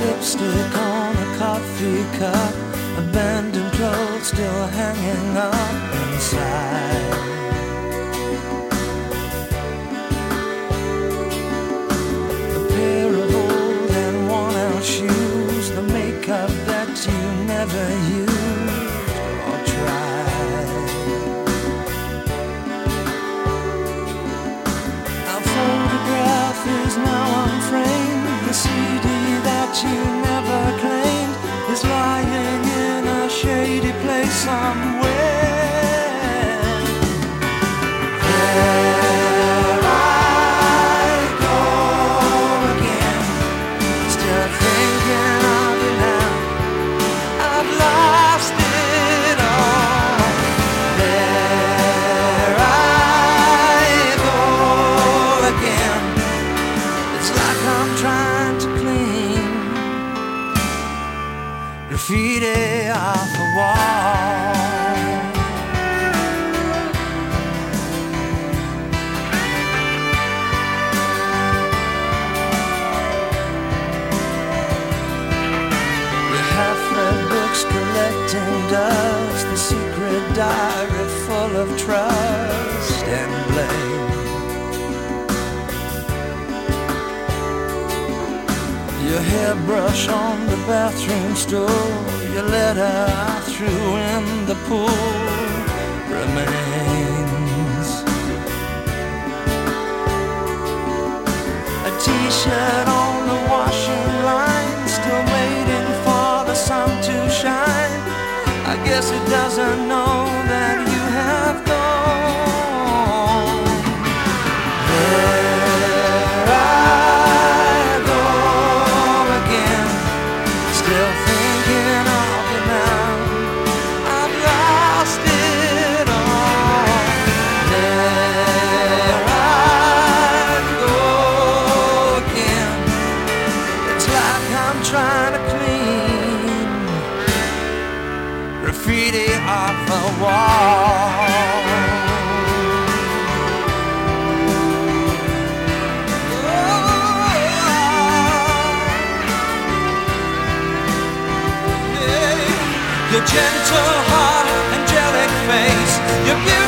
lipstick on a coffee cup, abandoned clothes still hanging up inside. A pair of old and worn out shoes, the makeup. Graffiti off a wall. Of trust and blame. Your hairbrush on the bathroom stool, your letter I threw in the pool remains. A t-shirt on the washing line, still waiting for the sun to shine. I guess it doesn't know that I'm trying to clean graffiti off the wall. Oh, yeah. Your gentle heart, angelic face, your beauty.